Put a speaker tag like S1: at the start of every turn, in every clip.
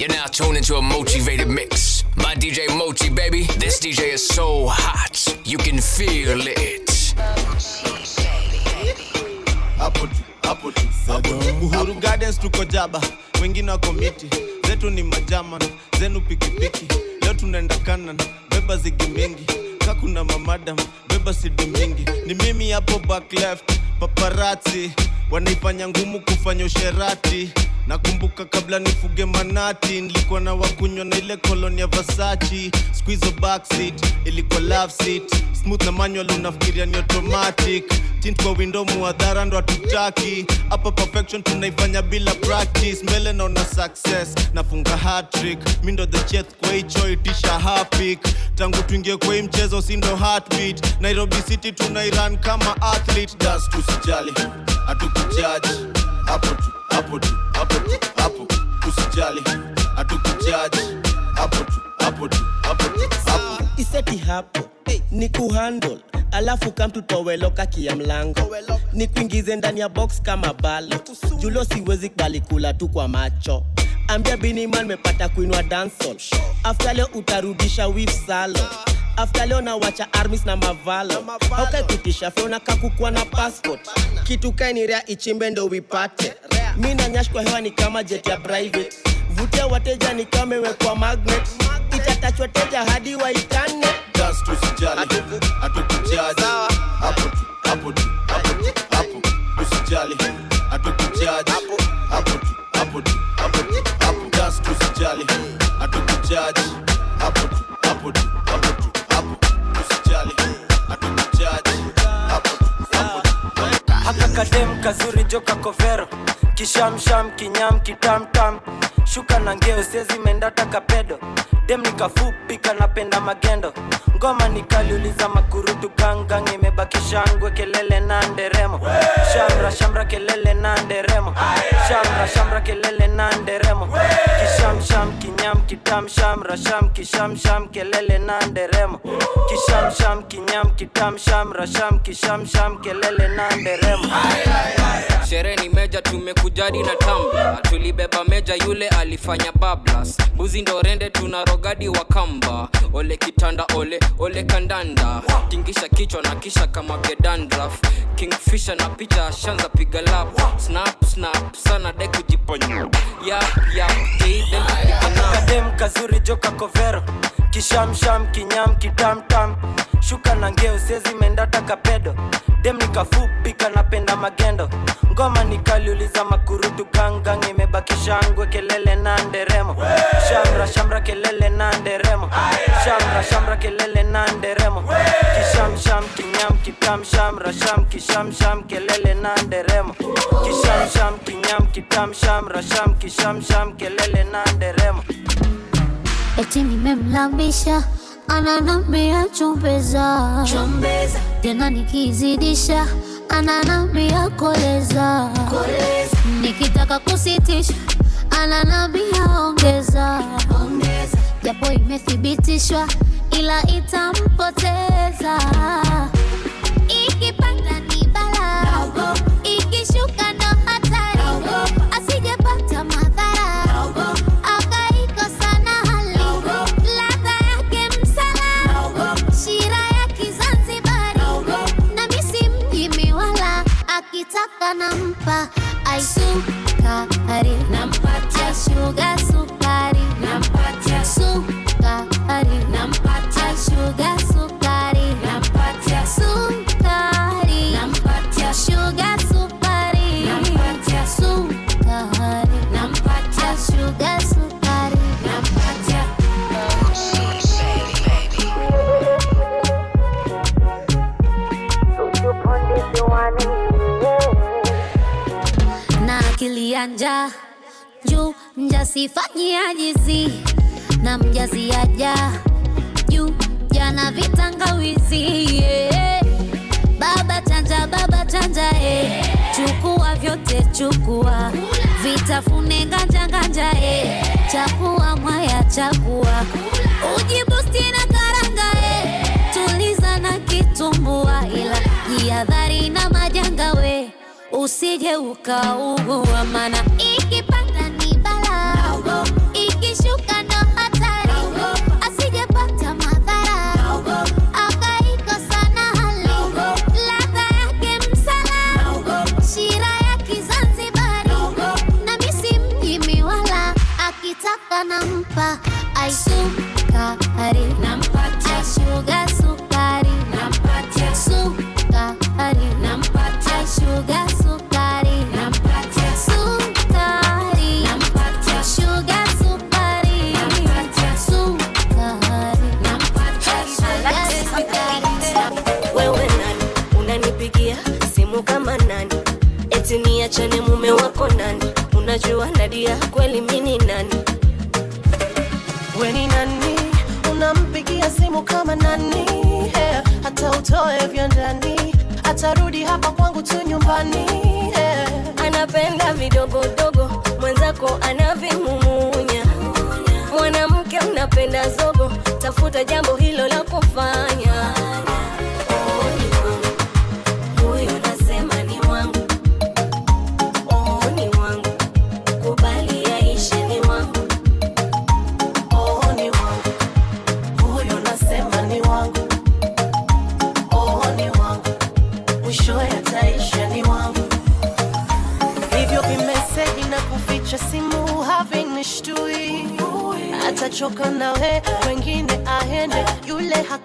S1: You're now tuned into a motivated mix. My DJ Mochi, baby. This DJ is so hot, you can feel it.
S2: Gardens tuko jaba, wengine wako miti, zetu ni majaman, zenu pikipiki. Leo tunaenda kanan, beba zigi mingi, kakuna mamadam, beba sidi mingi. Ni mimi hapo back left, paparazzi wanaifanya ngumu kufanya usherati. Nakumbuka kabla nifuge manati, nilikuwa na wakunywa na ile kolonia Versace. Squeeze backseat, ilikuwa love seat. Smooth na manual unafikiria ni automatic. Tint kwa window muadhara ndo hatutaki. Hapa perfection tunaifanya bila practice. Mbele naona success, nafunga hat-trick. Mi ndo the chef kwa hicho itisha hapik. Tangu tuingie kwa hii mchezo si ndo heartbeat. Nairobi City tunairan kama athlete. Das tusijali, hatukujaji. Hapo tu, hapo tu, hapo tu, hapo. Usijali, hatukujaji. Hapo tu, hapo tu, hapo tu, hapo.
S3: iseti hapo ni kuhandle alafu kamtutoweloka kia mlango. Ni kuingize ndani ya box kama balo. Julo siwezi kubali kula tu kwa macho. Ambia biniman mepata kuinwa dansol afta leo utarudisha wif salo afta leo nawacha armis na mavalo aukaikutisha feona kakukwa na passport. Kitu kainirea ichimbe ndo wipate mi na nyash kwa hewa ni kama jet ya private. Vutia wateja ni kama imewekwa magnet. Itatachwa teja hadi waitane.
S2: Hatukujaji. Hapo tu, hapo tu, hapo tu, hapo. Usijali, hatukujaji. Hapo. Tu, hapo tu, hapo tu, hapo. Just usijali, hatukujaji.
S4: Kazuri joka kovero kishamsham kinyam kitamtam. Shuka na ngeo sezi mendata kapedo dem nikafupi kanapenda magendo. Ngoma nikaliuliza makurutu gangang imebaki shangwe kelele na nderemo. Shamra shamra kelele na nderemo. Shamra shamra kelele na nderemo. Kishamsham kinyam kitam shamra sham kishamsham kelele na nderemo. Kishamsham kinyam kitam shamra sham kishamsham kelele na nderemo.
S5: Sherehe ni meja tumekujadi na tamba tulibeba meja yule alifanya bablas. Buzi ndo rende tuna rogadi wa kamba. Ole kitanda ole ole kandanda. Tingisha kichwa na kisha kama gedandraf kingfisha na picha shanza piga lap. Snap snap sana de kujiponya yap yap
S4: kadem kazuri joka kovero kishamsham kinyam kitamtam shuka na ngeo sezi mendata kapedo. Dem nikafupi kanapenda magendo. Ngoma nikaliuliza makurutu gangang imebaki kelele na nderemo. Shamra shamra kelele na nderemo. Shamra shamra kelele na nderemo. Kishamsham kinyam kitam shamra sham kishamsham kelele na nderemo. Kishamsham kinyam kitam shamra sham kishamsham kelele na nderemo
S6: eti nimemlambisha ananambia chumbeza. Tena nikizidisha ananambia koleza. Nikitaka kusitisha ananambia ongeza. Japo imethibitishwa ila itampoteza. Ikipanda nampa aisukari nampatia shuga njaa juu mjasifanyia jizi na mjaziaja juu jana vitangawizi yeah. baba chanja baba chanja eh. chukua vyote chukua vitafune nganja nganja eh. chakua mwaya chakua ujibusti na karanga eh. tuliza na kitumbua ila jihadhari na majanga we usije ukaugua, mana ikipanda ni balaa, ikishuka no hatari, asijepata madhara, akaikosa na hali, ladha yake msala, shira ya Kizanzibari, nami si mnyimi wala, akitaka nampa. Aisukari,
S7: sugar, shuga sukari, nampatia. Sukari, nampatia. Sugar eti niachane mume wako nani? Unajua nadia kweli mini nani?
S8: Weni nani? Unampigia simu kama nani? Yeah. hata utoe vya ndani. Atarudi hapa kwangu tu nyumbani. Yeah.
S7: anapenda vidogodogo mwenzako anavimumunya mwanamke unapenda zogo tafuta jambo hilo la kufanya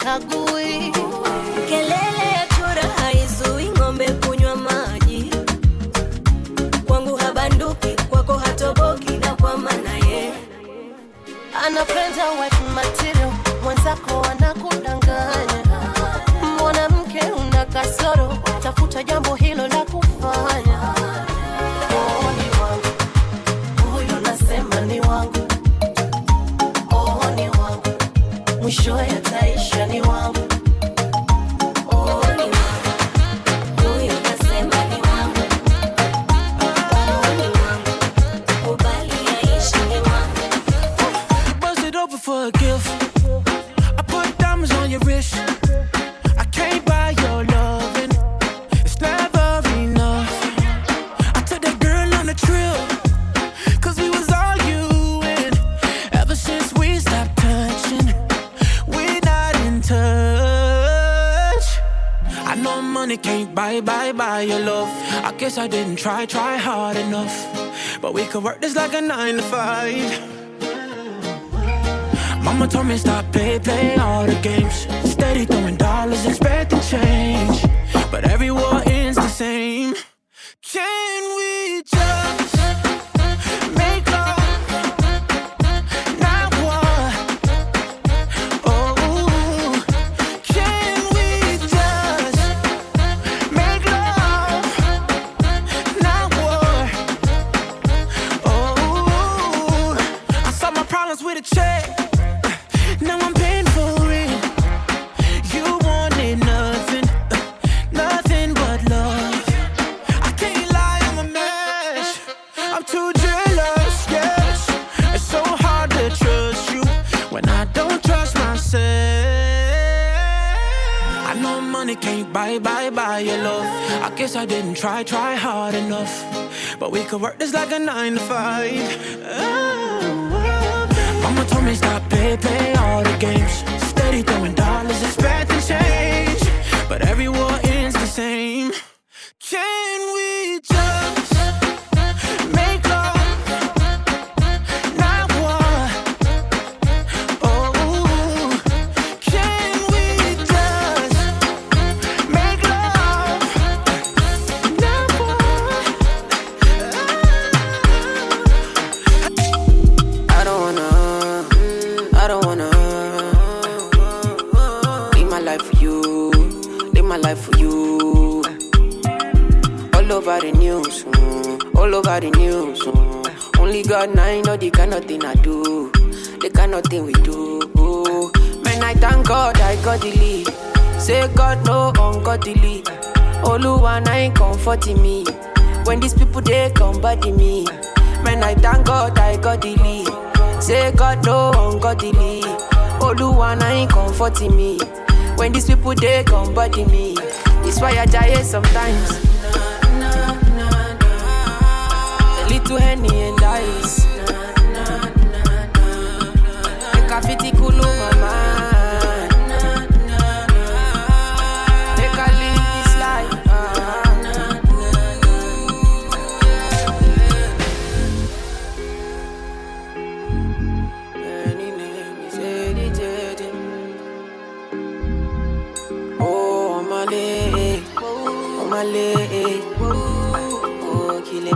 S8: hakagui
S7: Kelele ya chura haizui ng'ombe kunywa maji. Kwangu habanduki, kwako hatoboki, na kwa maana ye.
S8: Anapenda wife material mwenzako anakudanganya. Mwanamke una kasoro tafuta jambo hilo
S9: try, try hard enough. But we could work this like a nine to five. Mama told me stop play, play all the games. Steady throwing dollars, expecting change. But every war hard. But we could work this like a nine to five. Oh, oh. Mama told me stop play, play all the games. Steady throwing dollars, expecting change. But every war ends the same.
S10: Only God I know the kind of thing I do, the kind of thing we do. Man, I thank God I got the lead. Say God no ungodly. Oluwa I ain't comforting me. When these people they come body me. Man, I thank God I got the lead. Say God no ungodly. Oluwa I ain't comforting me. When these people they come body me. It's why I die sometimes. Little henny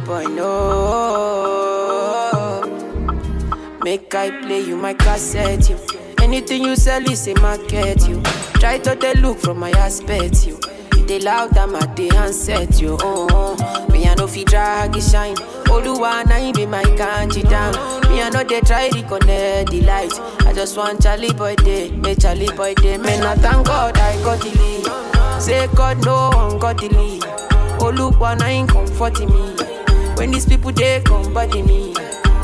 S10: 2.0. Make I play you my cassette, you. Anything you sell is a market, you. Try to they look from my aspect, you. They loud, I'm at the handset, you. Oh, oh. Me, I know fi drag it shine. Oluwa, now you be my country down. Me, I know they try to connect the light. I just want Charlie boy day, me Charlie boy day. Me not thank God I got the lead. Say God no ungodly. Oluwa, now you comforting me. When these people they come body me.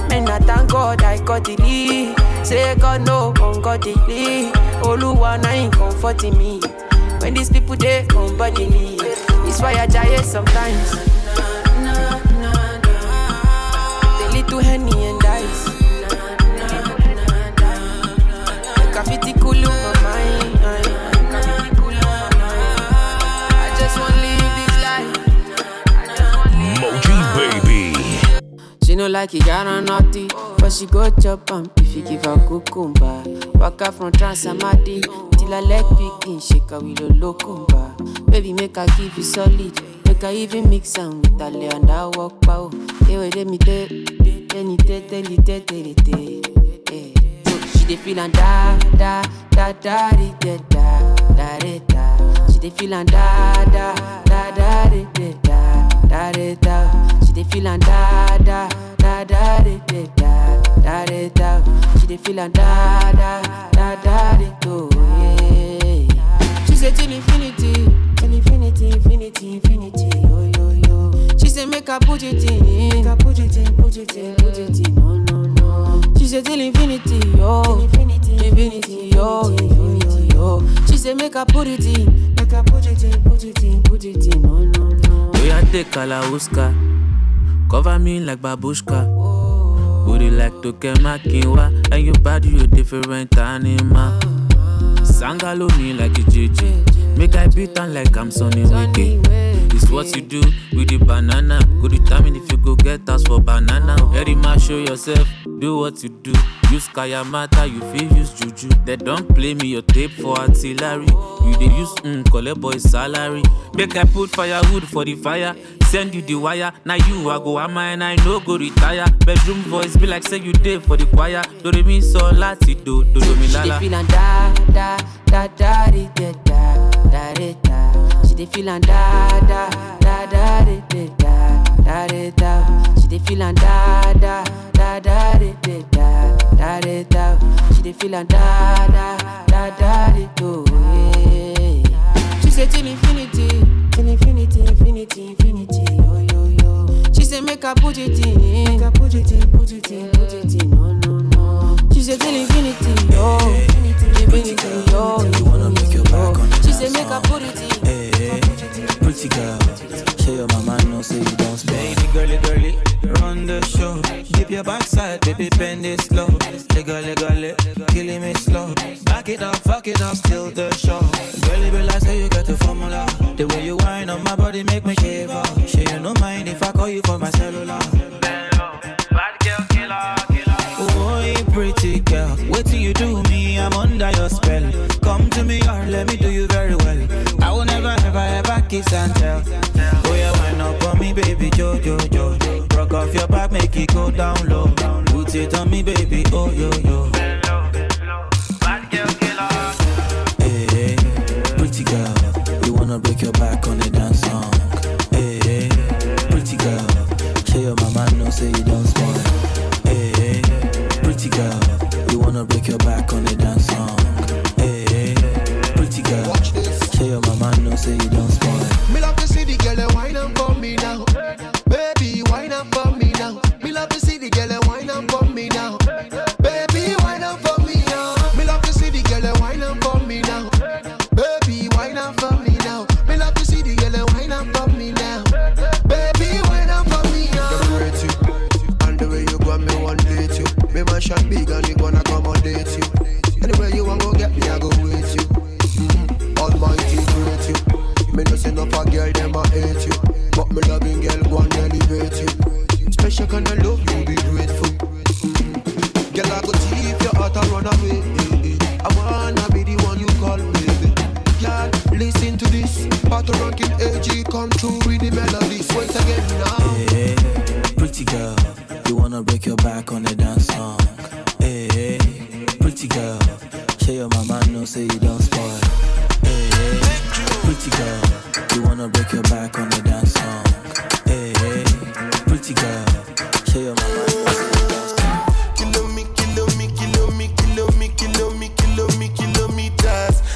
S10: Man, I thank God I got the lead. Say God no lead. Oluwa na him comforting me. When these people they come body me. It's why I die sometimes. She no like it, got on naughty. But she go chop am if you give her cucumber. Waka from Transamadi till her leg begin shake her with a locumba. Baby, make her give you solid. Make her even mix am with her lay and I walk pow. Hey, wait, let me tell, me tell, you, tell, you, tell. Hey. Oh, she dey feel and da da da da da da da da. She dey feel and da da da da di, da da da da. She dey feel and da da da da di, da da di, da. She dey feel and da da da da do yeah. She say till infinity, till infinity, infinity, infinity, yo yo yo. She say make her put it in, make her put it in, put it in, put it in, no no no. She say till infinity, yo, infinity, infinity, yo, infinity, yo. She say make her put it in, make her put it in, put it in, put it in, no no no.
S11: We are take Kalauska. Cover me like babushka. Booty like Tokema Kinwa. And your body, you different animal. Sangalo me like a JJ. Make I beat on like I'm Sonny Wiki. It's what you do with the banana. Go determine if you go get us for banana. Very much show yourself, do what you do. Use Kayamata, you feel use Juju. They don't play me your tape for artillery. You they use mm, collect boy salary. Make I put firewood for the fire. Send you the wire. Now you I go am and I no go retire. Bedroom voice be like say you did for the choir. Do re mi so lati do do do mi
S10: She
S11: la
S10: dey feel and da da da da da da da di, da. She dey feel and da da da da di, da da di, da. She dey feel and da da da da di, da da da. She dey feel and da da da da di, do yeah. She say till infinity, till infinity, infinity, infinity, yo yo yo. She say make her put it in, make her put it in, put it in, put it in, no no no. She say till infinity, yo, infinity, infinity, yo. You wanna make your back on She say make her put it in.
S12: Pretty girl, show your mama know say you don't spend.
S13: Baby girly girly, run the show. Dip your backside, baby bend it slow. Leggo leggo le, killing me slow. Back it up, fuck it up, still the show. Girly be like say you got the formula. The way you whine on my body make me shiver. Sure you no mind if I call you for my cellular. It go down low. Put it on me, baby, oh, yo, yo.
S12: You wanna break your back on the dance song. Hey, hey, pretty girl, show your mama.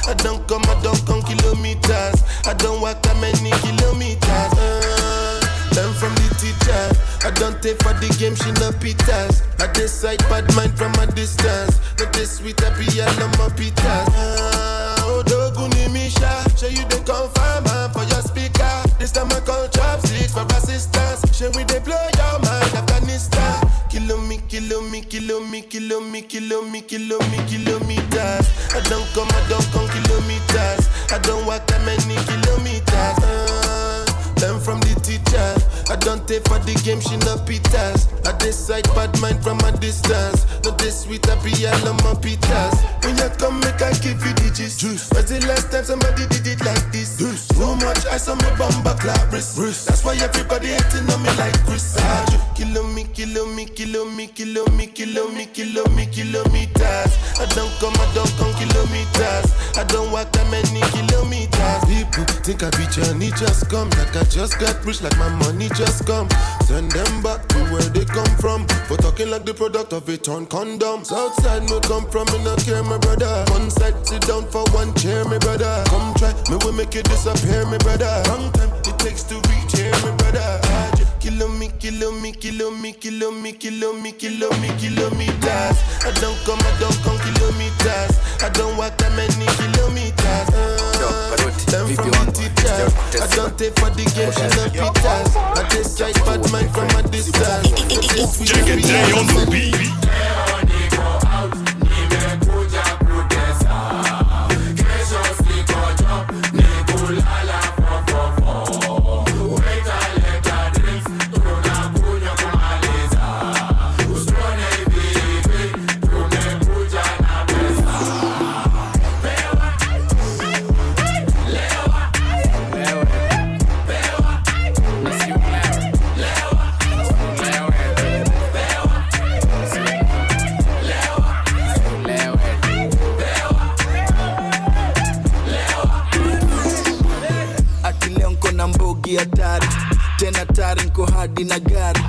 S14: I
S15: don't
S14: come, I don't come kilometers. I don't walk that many kilometers. Uh, from the teacher. I don't take for the game, she no pitas. I decide bad just got rich, like my money just come. Send them back to where they come from. For talking like the product of a torn condom. Southside me come from, me no care, my brother. One side, sit down for one chair, my brother. Come try, me will make you disappear, my brother. Long time it takes to reach here, my brother. Ah, Kilo me, kilo me, kilo me, kilo me, kilo me, kilo me, kilometers. I don't come, I don't come kilometers. I don't walk kilometers. Them from the teacher. I don't take for the game, she no pitas. I just strike bad mind from a distance. But this we
S16: Check it day on the beat.
S17: Nko hadi na gari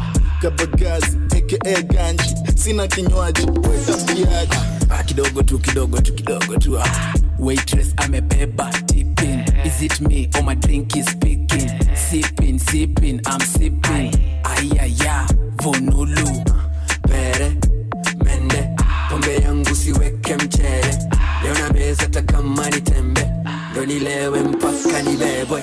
S17: kabagazi aka ganji. Sina kinywaji wetambiaji
S18: Ah, kidogo tu kidogo tu kidogo tu ah. waitress amebeba tipping is it me? Or my drink is speaking. Sipping sipping i'm sipping. Ayaya vonulu
S9: pere mende. Pombe yangu siweke mchere leo na meza ni tembe ndo nilewe mpaka nibebwe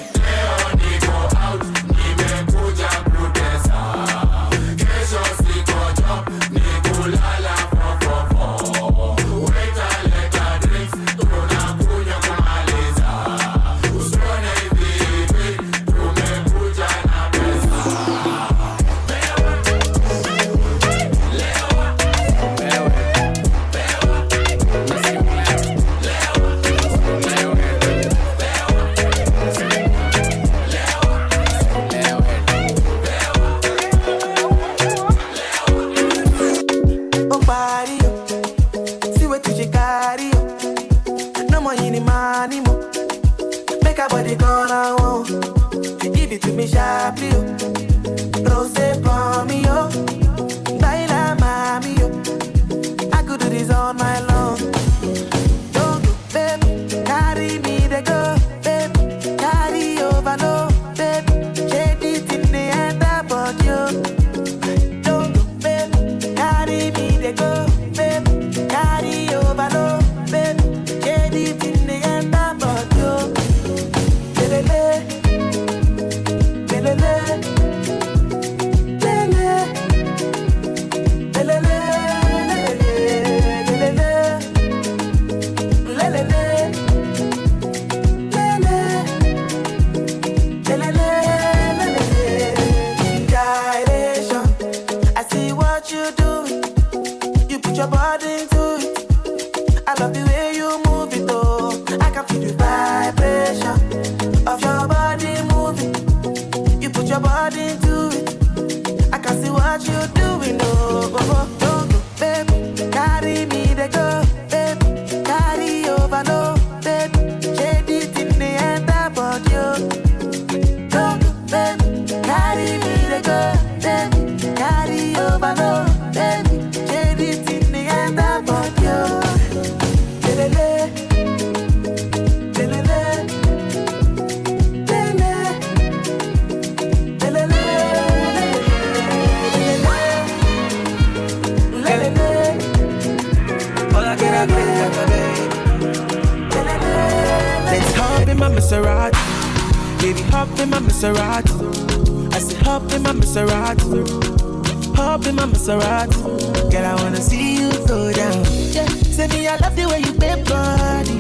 S9: Maserati. I said, hop in my Maserati. Hop in my Maserati. Girl, I wanna see you go down. Yeah, say me, I love the way you bend body.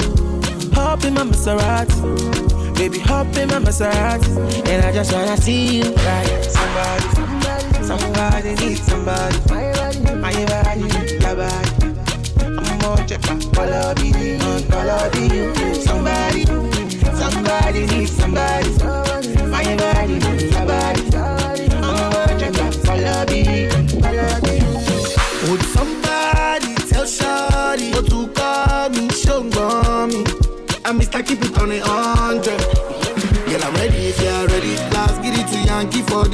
S9: Hop in my Maserati. Baby, hop in my Maserati. And I just wanna see you ride. Somebody, somebody, needs somebody. My body, body, your body. I'm more check my color be you, color be. Somebody, somebody needs somebody.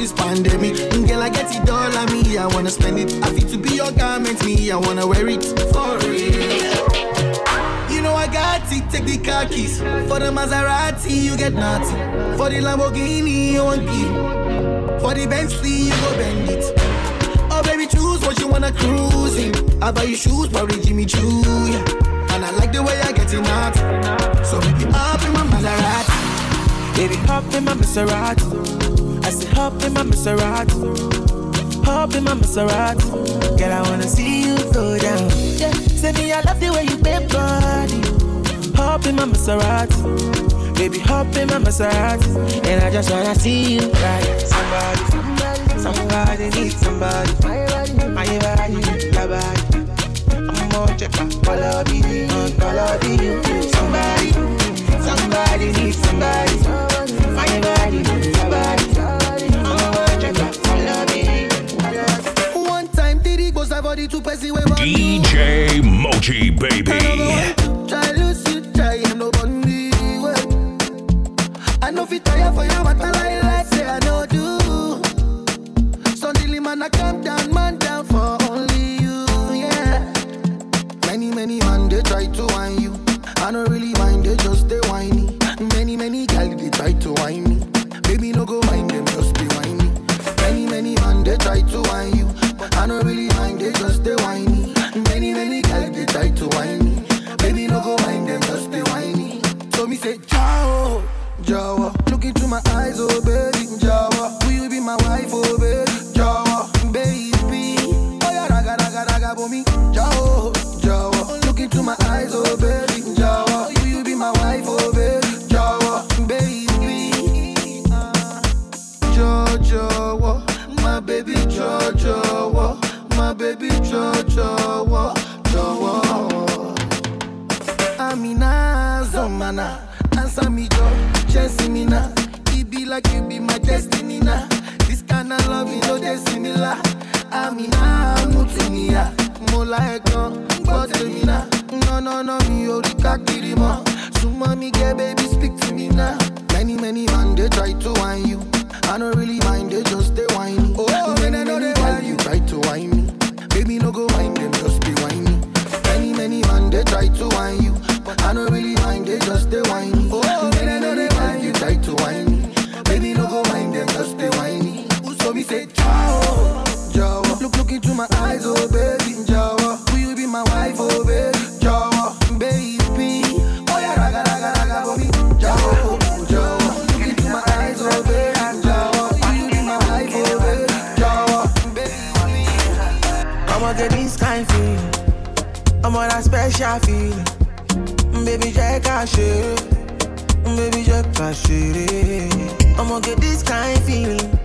S19: This pandemic. Mm, Girl, I get it all on me. I wanna spend it. I feel to be your garment, me. I wanna wear it for real. You know I got it. Take the car keys for the Maserati. You get nothing. For the Lamborghini, you want give. For the Bentley, you go bend it. Oh baby, choose what you wanna cruise in. I buy you shoes, probably Jimmy Choo, yeah. And I like the way I get it out. So it up in my Maserati.
S9: Baby, hop in my Maserati. Hop in my Maserati. Hop in my Maserati. Girl, I wanna see you go down. Yeah, say me, I love the way you bend body. Hop in my Maserati. Baby, hop in my Maserati. And I just wanna see you ride. Somebody, somebody, needs somebody. My body, my body, your body. I'm more check you, color be you. Somebody, somebody needs somebody. My body.
S20: DJ Mochi Baby.
S19: Try you, try him no bunny way. I know tire for you, but No, no, no, me ori kakiri mo. Suma me get baby, speak to me now. Many, many man they try to whine you. I don't really mind, they just they whiny. Oh, many, many man you try to whine me. Baby, no go mind them, just be whiny. Many, many man they try to whine you. I don't really mind, they just they whiny. Oh, many, many man you try to whine me. Baby, no go mind them, just be whiny. So me say, ciao, Jawa. Look, look into my eyes, oh baby, Jawa. Will you be my wife, oh baby,
S9: I'm on a special feeling. Baby, check out shit. Baby, check out shit. I'ma get this kind feeling.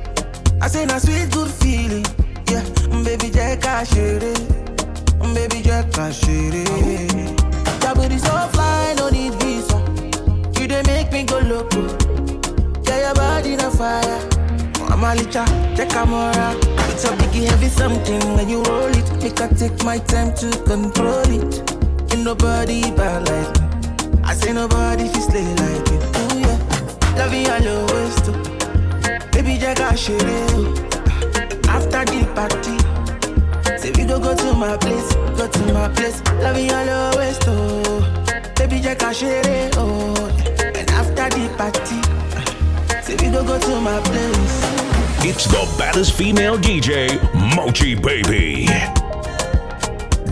S9: I say na sweet good feeling. Yeah, baby, check out shit. Baby, check out shit. That booty so fly, no need visa. You dey make me go loco. Yeah, your body na fire. I'm a licha, check camera. It's a biggie heavy something when you roll it. Make I take my time to control it. Ain't nobody bad like me. I say nobody fi slay like you. Ooh yeah, love you all your ways too. Baby, Jack, I share After the party, say we go go to my place, go to my place. Love you all your ways too. Baby, Jack, I share Oh, and after the party, say we go go to my place.
S20: It's the baddest female DJ, Mochi Baby.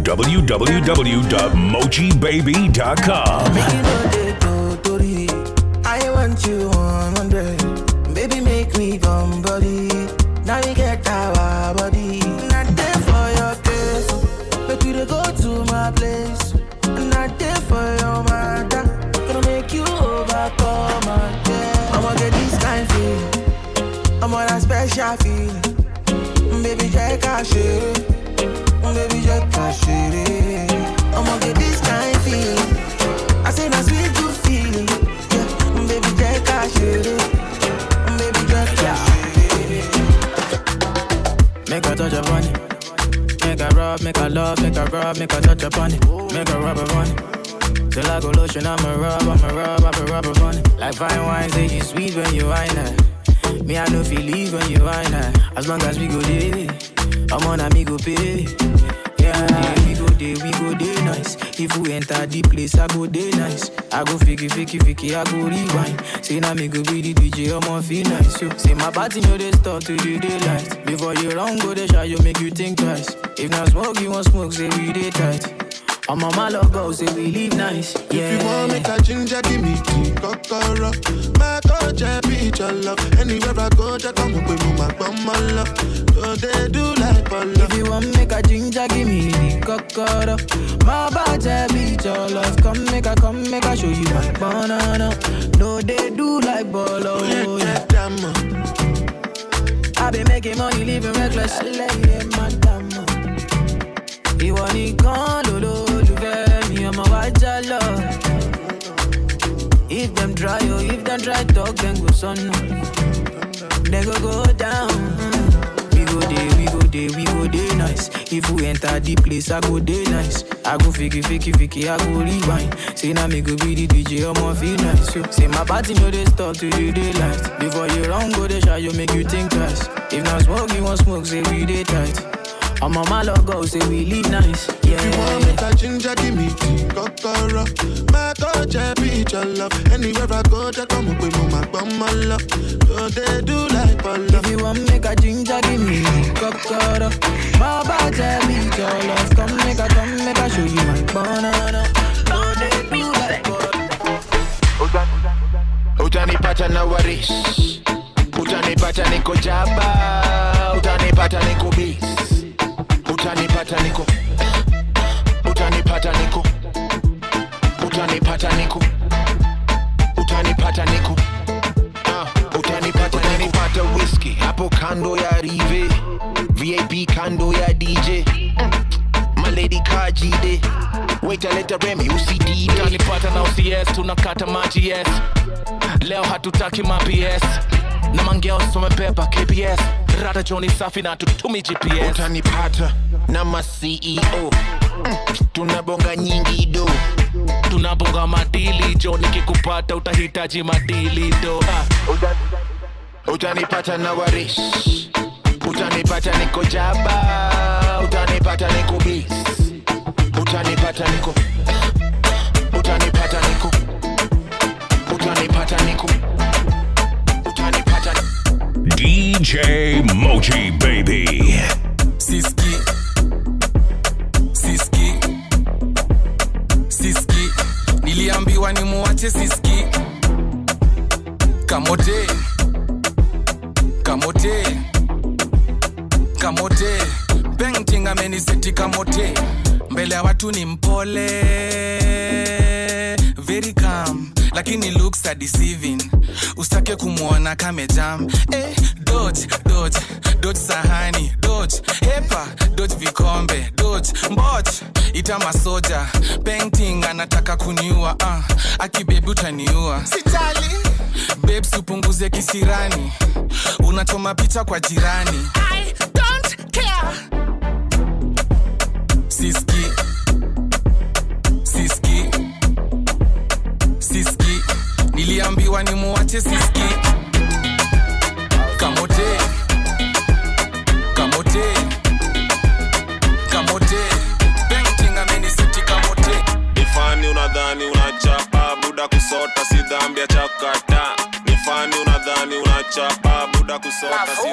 S20: www.mochibaby.com.
S21: feeling. Baby, check out shit. Baby, shit. I'ma get this kind of feeling. I say that sweet good feeling. Yeah, baby, check out shit. Baby, check out shit. Make a touch upon it. Make a rub, make a love, make a rub, make a touch upon it. Make a rub upon it. Till I go lotion, I'ma rub, I'ma rub, I'ma rub upon it. Like fine wine, say you sweet when you wine it. Me, I know feel leave when you wine it. Ah. As long as we go there, I'm on a me go pay. Yeah, we go there, we go there nice. If we enter the place, I go there nice. I go fiki, fiki, fiki, I go rewind. Say now me go be the DJ, I'ma feel nice. So, say my party know they start to the daylight. Before you run, go the shot, you make you think twice. If not smoke, you want smoke, say we dey tight. I'm on my logo, say we live nice. Yeah.
S14: If you want make a ginger, give me tea, kokoro. My coach, I be your love. Anywhere I go, just come up with my bum, my love. So they do like Polo.
S21: If you want make a ginger, give me the cocoa. My body beat your love. Come make a, come make a show you my banana. No, they do like bolo. Yeah. I been making money, living reckless. Lẹ́yìn madama. Ìwọ nìkan lolólùfẹ́ try talk, then go son. They go go down. We go day, we go day, we go day nice. If we enter the place, I go day nice. I go fiki, fiki, fiki, I go rewind. Say now me go be the DJ, I'ma feel nice. Say my party know they stop to the daylight. Before you run, go the shot, you make you think twice. If not smoke, you want smoke, say we dey tight. I'm on my logo, say we live nice. Yeah.
S14: If you want make a ginger, give me tea, kokoro. My coach, I be your love. Anywhere I go, just come up with my bum, my love. So they do like Polo.
S21: If you want make a ginger, give me cocoa. My body beat your love. Come make a, come make a show you my banana. No, they do like
S22: utanipata na waris utanipata niko jaba utanipata niko bis utanipata niko. Utanipata niko. Utanipata niko. Utanipata niko. Ah, utanipata utanipata whisky hapo kando ya rive. Vip kando ya dj maledi kajide. Waitaleta remi usidide
S23: utanipata na ucs tunakata maji yes. Leo hatutaki maps na mangeo somebeba kbs rada joni safi na tutumi gps
S22: utanipata na maceo mm, tunabonga nyingi do.
S23: Tunabonga madili jo nikikupata utahitaji madili do. Ah.
S22: utanipata na warish. Utanipata niko jaba. Utanipata niko
S24: kisirani. Unachoma picha kwa jirani. I don't care. Siski. Siski. Siski. Niliambiwa ni muache Siski.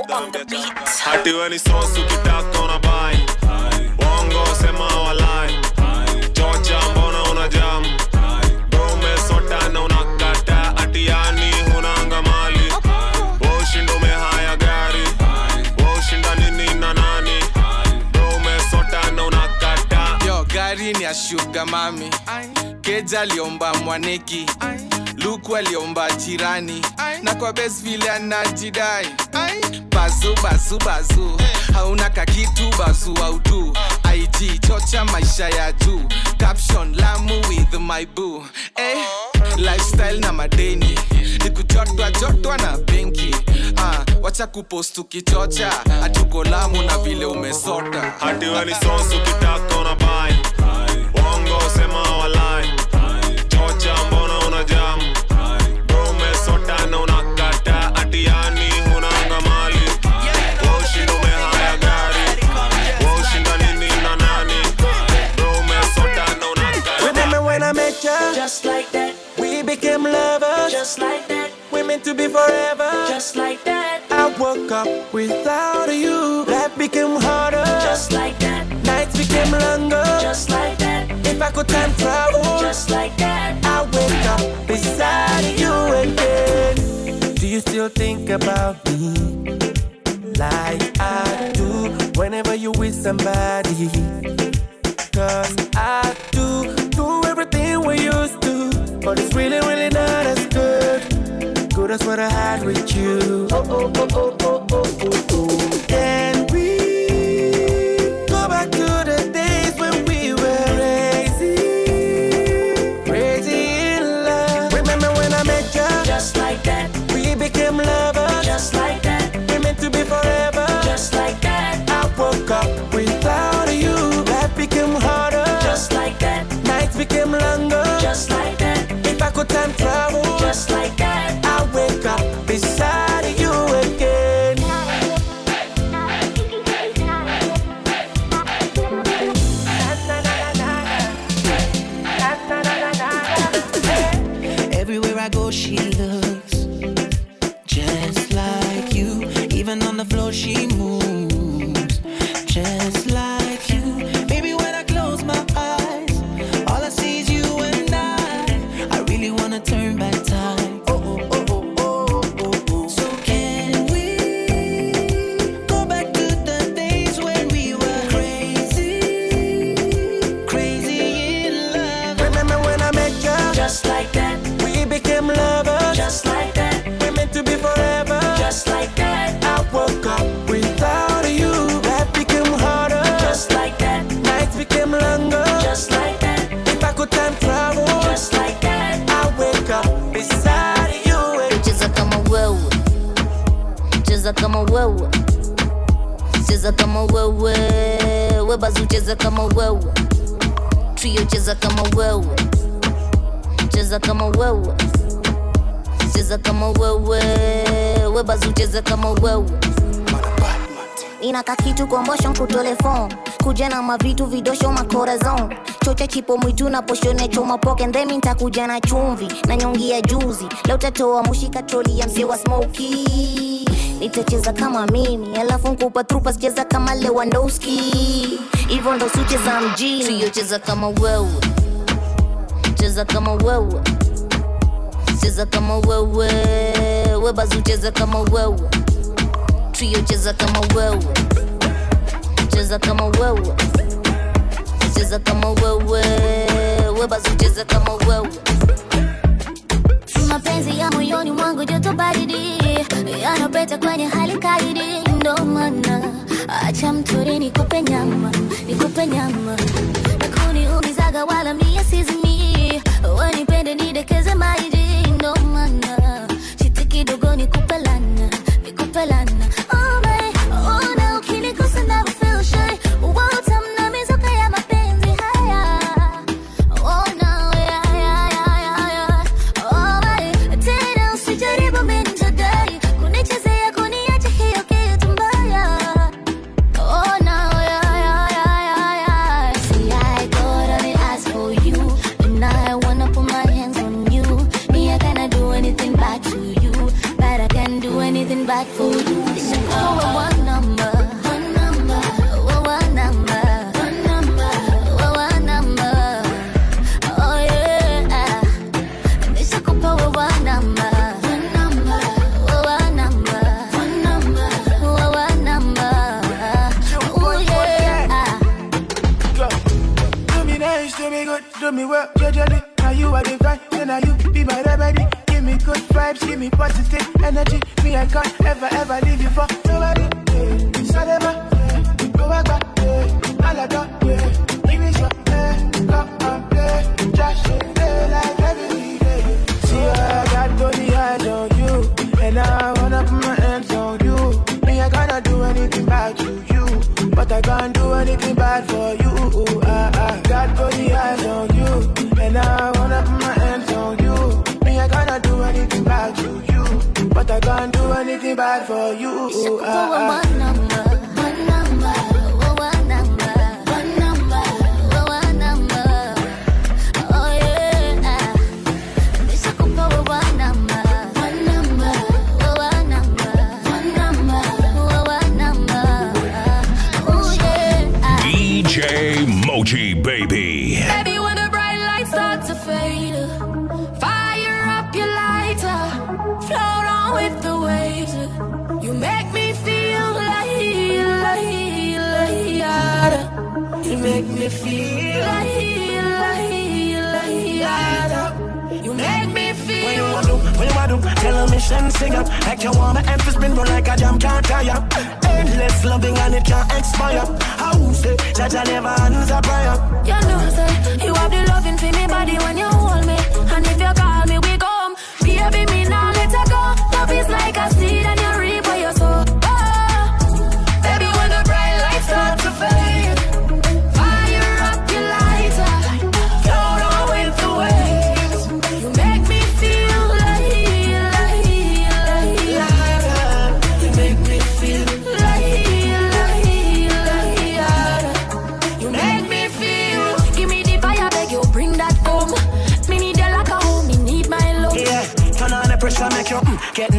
S25: Kusota si dhambi ya chakata hati we ni sosu ukitaka unabai wongo sema walai. Chocha mbona una jam? Bro umesota na unakata. Atiani hunanga mali Woshinda umehaya gari. Woshinda nini na nani? Bro umesota na unakata.
S24: Yo, gari ni ya shuga mami. Keja aliomba mwaneki luku aliomba jirani na kwa best vile anajidai bazu bazu bazu. Hauna kakitu bazu autu ig chocha maisha ya juu. Caption lamu with my boo. Eh, lifestyle na madeni. Nikujotwa jotwa na benki. Uh, wacha kupost ukichocha. Hatuko lamu na vile umesota.
S25: Hati we ni sosu kitaka una bai wongo sema walai
S9: meant to be forever.
S7: Just like that.
S9: I woke up without you. Life became harder.
S7: Just like that.
S9: Nights became longer.
S7: Just like that.
S9: If I could time travel.
S7: Just like that.
S9: I wake up beside you again. Do you still think about me? Like I do whenever you with somebody. Cause I do do everything we used to. But it's really, really not as good. Good as what I had with you. Oh, oh, oh, oh, oh, oh, oh, oh. Can
S6: cheza kama wewe. Inaka kitu nkutole kuja na mavitu vidosho makorazon chocha chipo mwitu na poshone choma poke. Ndhemi ntakuja na chumvi na nyongi ya juzi. Leo mushika troli ya mzee wa smoki nitacheza kama mimi alafu nkupa trupa sicheza kama lewandowski. Hivyo ndo sucheza mjini. Trio cheza kama wewe. Cheza kama wewe cheza kama wewe. Webazu cheza kama wewe. Trio cheza kama wewe. Cheza kama wewe. Cheza kama wewe. Webazu cheza kama wewe. Mapenzi ya moyoni mwangu joto baridi. Yanapeta kwenye hali kaidi. Ndo maana acha mtori nikupe nyama nikupe nyama. Nakuniumizaga wala mia sizimi wanipende nidekeze maji chiti kidogo nikupe lana nikupe lana
S9: me well, gradually. Now you are divine. then now you be my remedy. Give me good vibes, give me positive energy. Me, I can't ever, ever leave you for nobody. Yeah. Salema, yeah. go back, all yeah. Alada, yeah. Give me some, yeah. Go on, yeah. Just, yeah, like every day. See, I got Tony, eyes on you. And I wanna put my hands on you. Me, I cannot do anything bad to you. But I can't do anything bad for you. bad for you. singer. I
S26: can warm my emphasis been roll like a jam can't tire. Endless loving and it can't expire. How say that I never answer prayer?
S27: You know say you have the loving for me body when you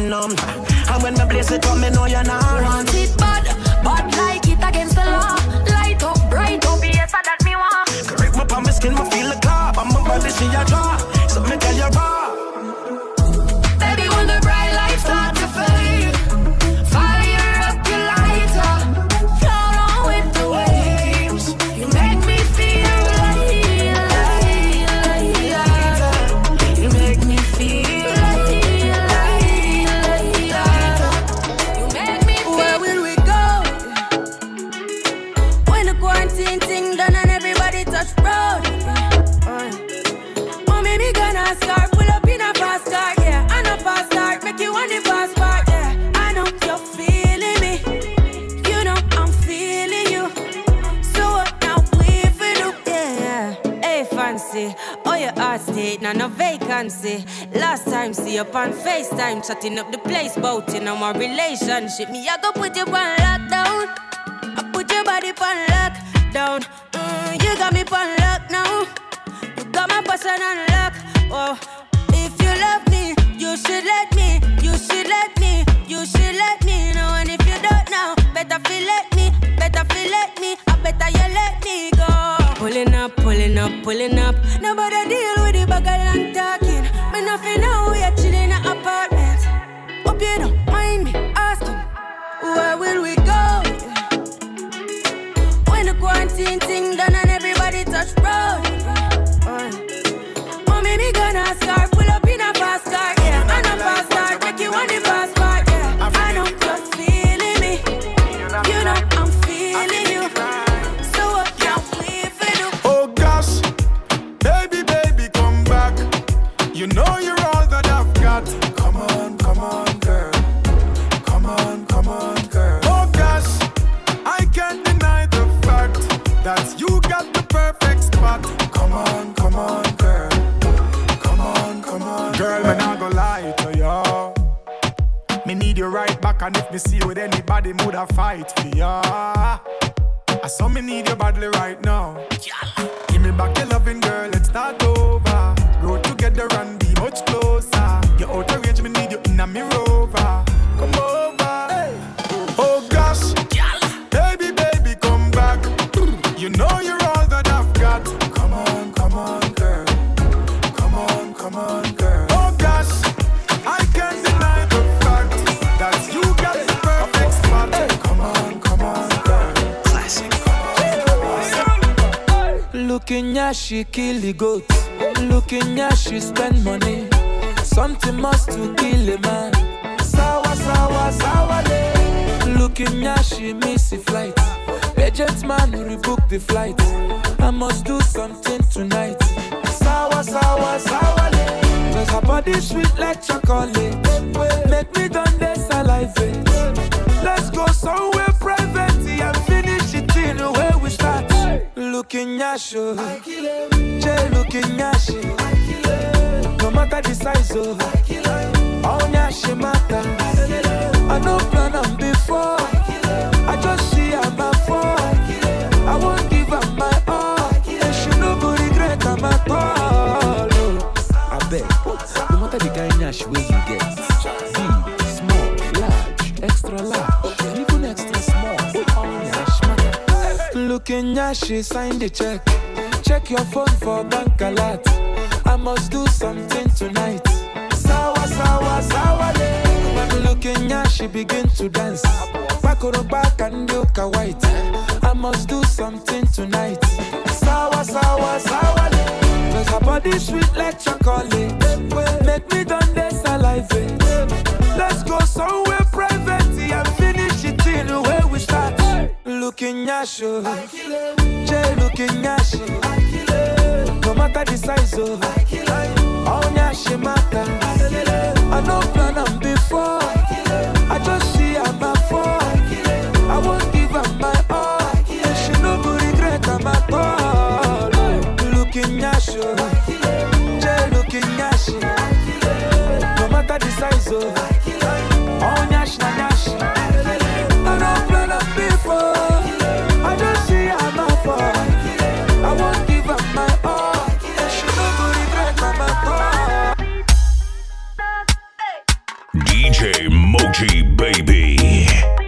S26: numb. And when my place it up, me know you're not
S28: last time. See up on FaceTime, chatting up the place, boating on my relationship. Me, I go put you on lockdown. I put your body on lockdown. Mm, you got me on lock now. You got my person on lock. Oh, if you love me, you should let me. You should let me. You should let me know. And if you don't know, better feel let me. Better feel let me. I better you let me go. Pulling up, pulling up, pulling up.
S16: fight for ya. I saw me need
S29: nyasho chelu kinyashi. No matter the size oh. of all nyashi matter. I no plan on before. I just see am na fall i wan give up my all. And she no go regret am at all oh. abeg no matter the kind nyash wey you get. Kenya, she signed the check. Check your phone for bank alert. I must do something tonight. Sawa, sawa, sawa, When we Babylon Kenya, she begin to dance. Back on the back and look white. I must do something tonight. Sawa, sawa, sawa, Cause her body sweet like chocolate. Make me done this alive. Let's go somewhere, pray. looking at you. Jay looking at you. No matter the size oh. of all nyashi matter. I no plan on before. I just see I'm a. I won't give up my all. And she no go regret I'm at all. Looking at you. Jay looking at you. No matter the size of
S27: Moji Baby.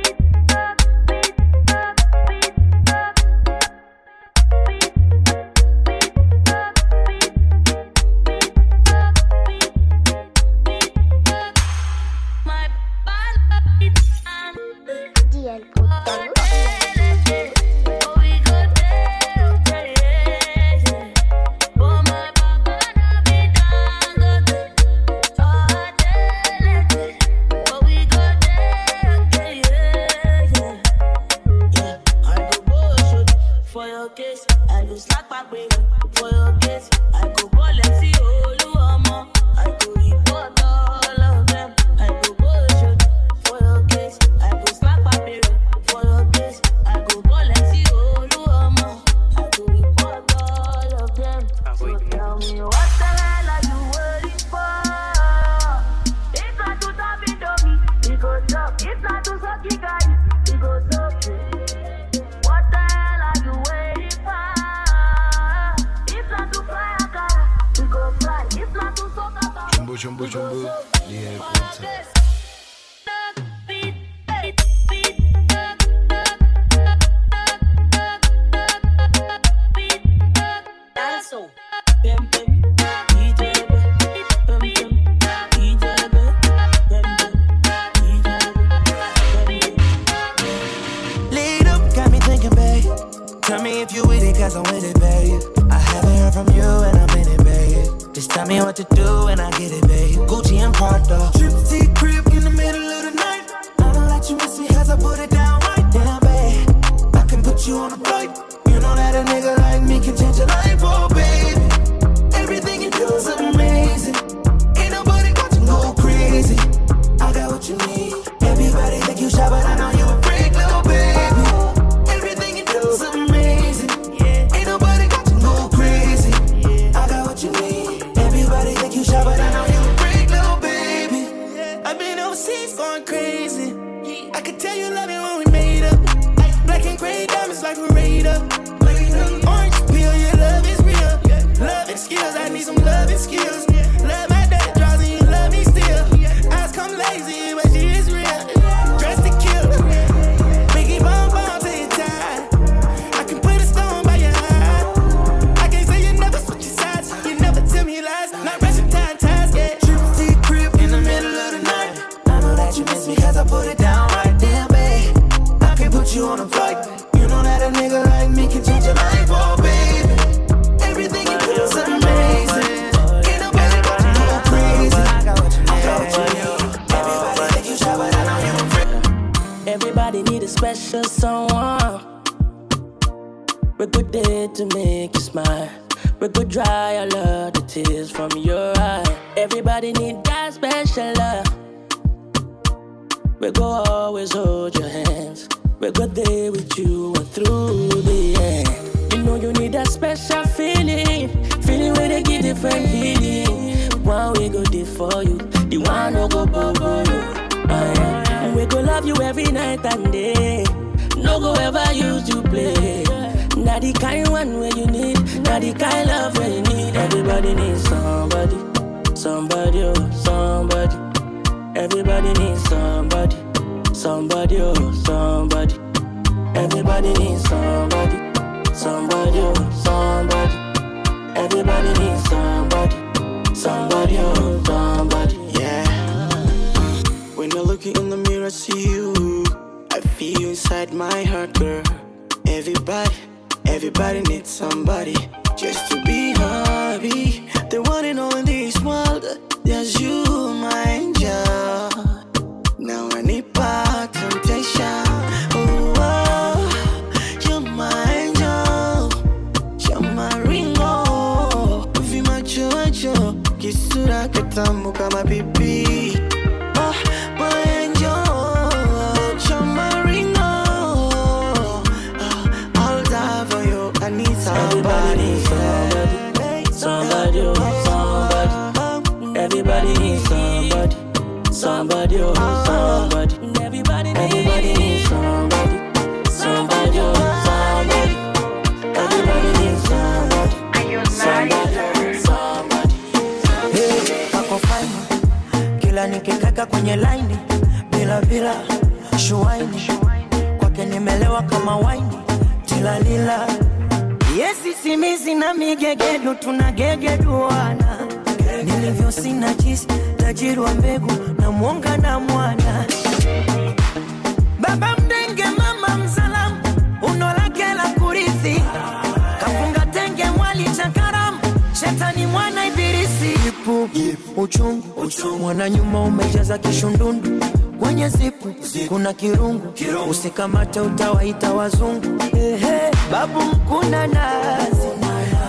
S30: You,
S27: no go bubble you. Yeah. We go love you every night and day. No go ever use you play. Not the kind one where you need, not the kind love where you need. Everybody needs somebody, somebody, oh, somebody. Everybody needs somebody, somebody, oh, somebody. Everybody needs somebody, somebody, oh, somebody. Everybody needs somebody, somebody, oh,
S9: When I look in the mirror, I see you. I feel you inside my heart, girl. Everybody, everybody needs somebody just to be happy. The one and all in this world, there's you, my angel. Now I need back temptation. Oh, oh, you're my angel. You're my ringo. Oh. Vimacho macho, kisura kitamu kama pipi.
S19: Kwenye laini bila bila shuaini kwake nimelewa kama waini tilalila yesi simizi na migegedu tunagegeduana nilivyo sina jisi tajiri wa mbegu na mwonga na mwana. Baba ipu uchungu, mwana nyuma umejaza kishundundu. Kwenye zipu kuna kirungu, usikamate utawaita wazungu. Ehe, babu mkuna nazi.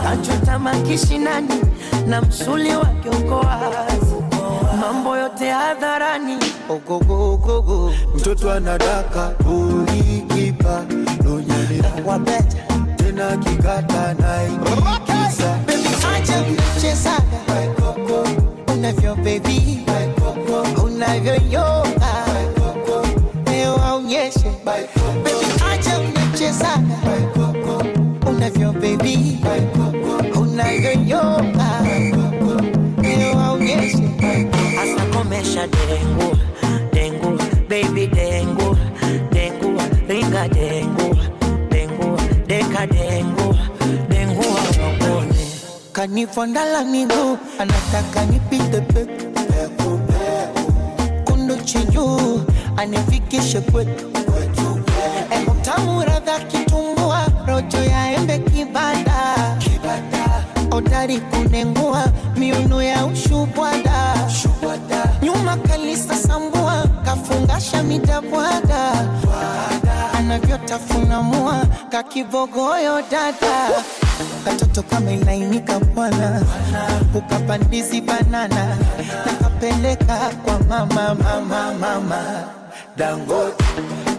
S19: Kachota makishinani na msuli wake uko wazi. Mambo yote hadharani. Ogogogogo
S13: mtoto anadaka ulikipa. Lonyelea
S19: wabeta
S13: tena kikata naikisa
S19: acha mchezaga unavyo bebi unavyoyoga leo aonyeshe bebi acha mchezaga unavyo bebi unavyoyoga leo aonyeshe asa komesha dengu dengu baby. Dengu dengu ringa dengu kanifondala miguu anataka nipite peku kundu chinjuu anifikishe kwetu utamuradha kitumbua rojo ya embe kibada odari kunengua miuno ya ushubwada. Nyuma kalisa sambua kafungasha midabwaga anavyotafuna mua kakibogoyo dada. Katoto kamelainika bwana. Ukapandizi banana nakapeleka kwa mama mama mama. Dangote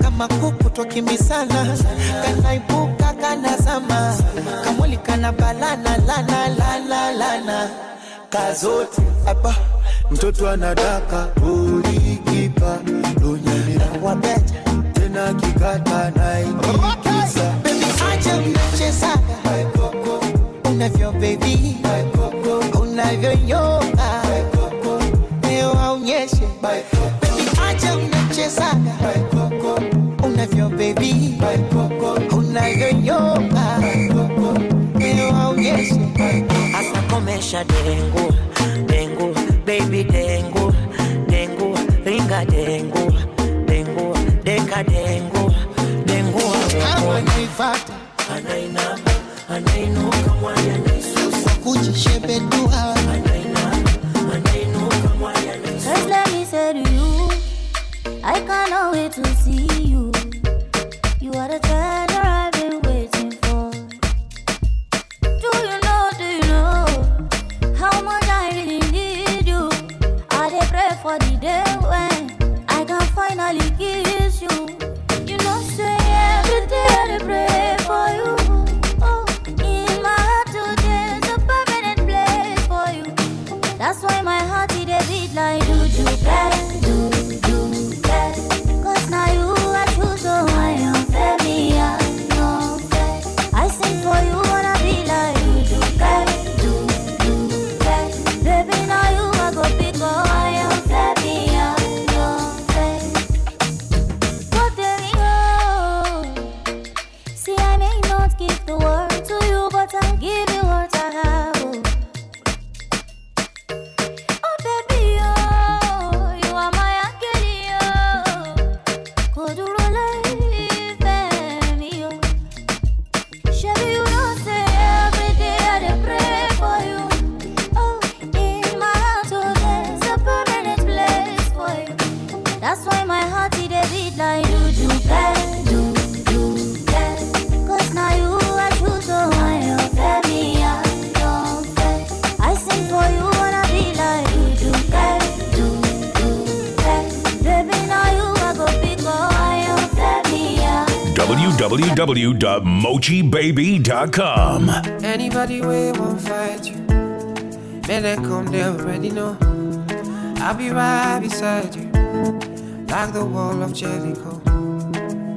S19: kama kuku twakimbisana kanaibuka kanazama. Kamwili kana balana lana lana lana. Kazote aba
S13: mtoto anadaka ulikipa lonyelea
S19: wabeta
S13: kikata naikisa
S19: bebi acha mnachezaga unavyo bebi unavyoyoga leo aonyeshe bebi acha mnachezaga unavyo bebi unavyoyoga leo aonyeshe asa komesha dengu dengu baby dengu dengu ringa dengu deka dengu dengu anaifata anainama anainuka mwanya naisusa kujishebedua anainuka mwanya
S6: First let me say to you, I cannot wait to see you. You are the treasure
S20: www.mochibaby.com.
S10: Anybody way won't fight you, may they come, they already know. I'll be right beside you, like the wall of Jericho.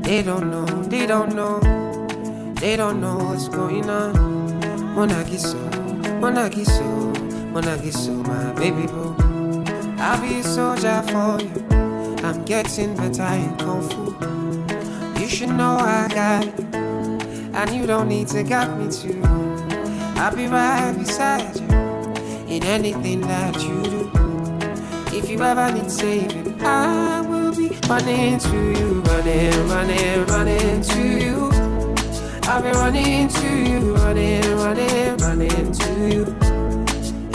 S10: They don't know, they don't know, they don't know what's going on. Monagiso, Monagiso, Monagiso, my baby boo. I'll be a soldier for you. I'm getting better in kung fu. You should know I got you, and you don't need to guide me to. I'll be right beside you in anything that you do. If you ever need saving, I will be running to you, running, running, running to you. I'll be running to you, running, running, running to you.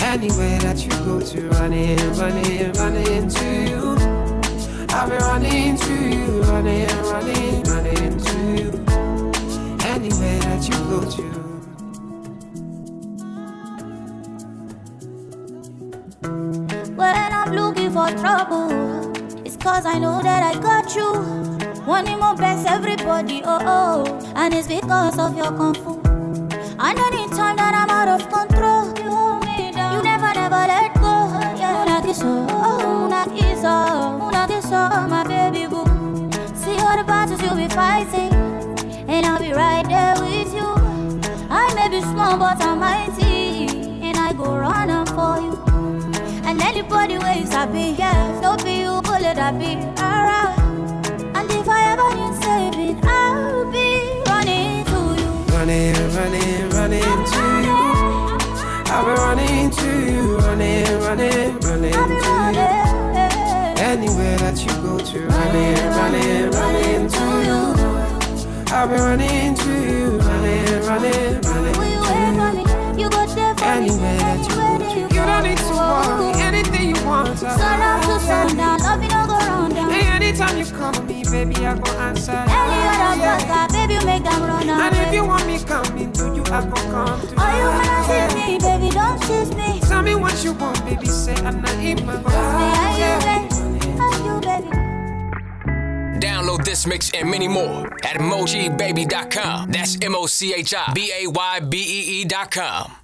S10: Anywhere that you go to, running, running, running to you. I'll be running to you, running, running, running to you. Anywhere that you go to.
S6: When I'm looking for trouble, it's cause I know that I got you. Wanting more best everybody, oh oh. And it's because of your kung fu. And anytime that I'm out of control, you hold me down. You never, never let go. Yeah. Una kiso, oh, una kiso, una kiso, my baby boo. See all the battles you'll be fighting, and I'll be right there but I'm mighty, and I go run up for you. And anybody where you sabi, yeah, no be you, bullet I be, alright. And if I ever need saving, I'll be running to you.
S10: Running, running, running to you. I'll be running to you, running, running, running to you. Anywhere that you go to, running, running, running to you. I'll be running to you, running, running, running you.
S6: You go there
S10: Anywhere that you go to, you don't need to worry. Anything you want, I'll
S6: Sun up to sundown, love you no go round down.
S10: Hey, anytime you call me, baby, I go answer.
S6: Any other
S10: Yeah.
S6: baby, you make them run
S10: And if you want me coming to you, I go come to
S6: Are you wanna see me, baby? Don't tease me.
S10: Tell me what you want, baby. Say I'm not in my
S6: Are you baby? Are you baby?
S1: Download this mix and many more at mochibaby.com. That's M O C H I B A Y B E E.com.